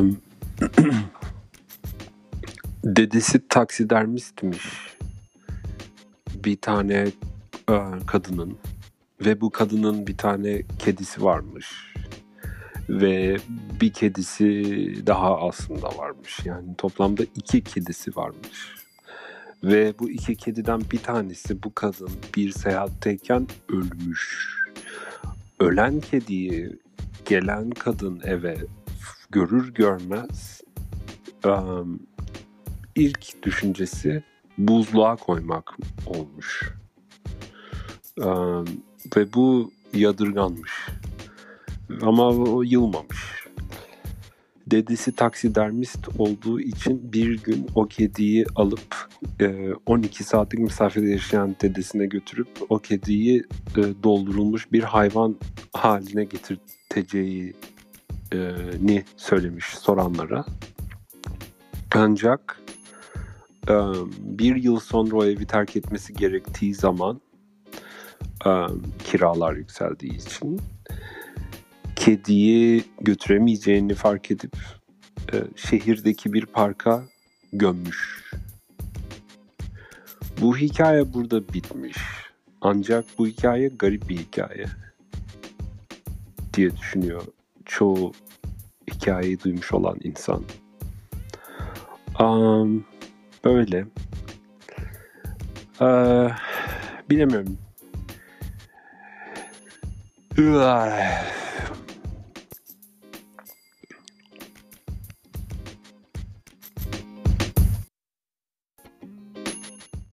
Dedesi taksidermistmiş bir tane e, kadının ve bu kadının bir tane kedisi varmış. Ve bir kedisi daha aslında varmış. Yani toplamda iki kedisi varmış. Ve bu iki kediden bir tanesi bu kadın bir seyahatteyken ölmüş. Ölen kediyi gelen kadın eve görür görmez em, ilk düşüncesi buzluğa koymak olmuş. Em, ve bu yadırganmış. Ama o yılmamış. Dedesi taksidermist olduğu için bir gün o kediyi alıp e, 12 saatlik mesafede yaşayan dedesine götürüp o kediyi doldurulmuş bir hayvan haline getirteceği ni söylemiş soranlara. Ancak e, bir yıl sonra o evi terk etmesi gerektiği zaman e, kiralar yükseldiği için kediyi götüremeyeceğini fark edip e, şehirdeki bir parka gömmüş. Bu hikaye burada bitmiş. Ancak bu hikaye garip bir hikaye diye düşünüyor çoğu hikayeyi duymuş olan insan. Am, böyle. Ee, bilemiyorum. Üah.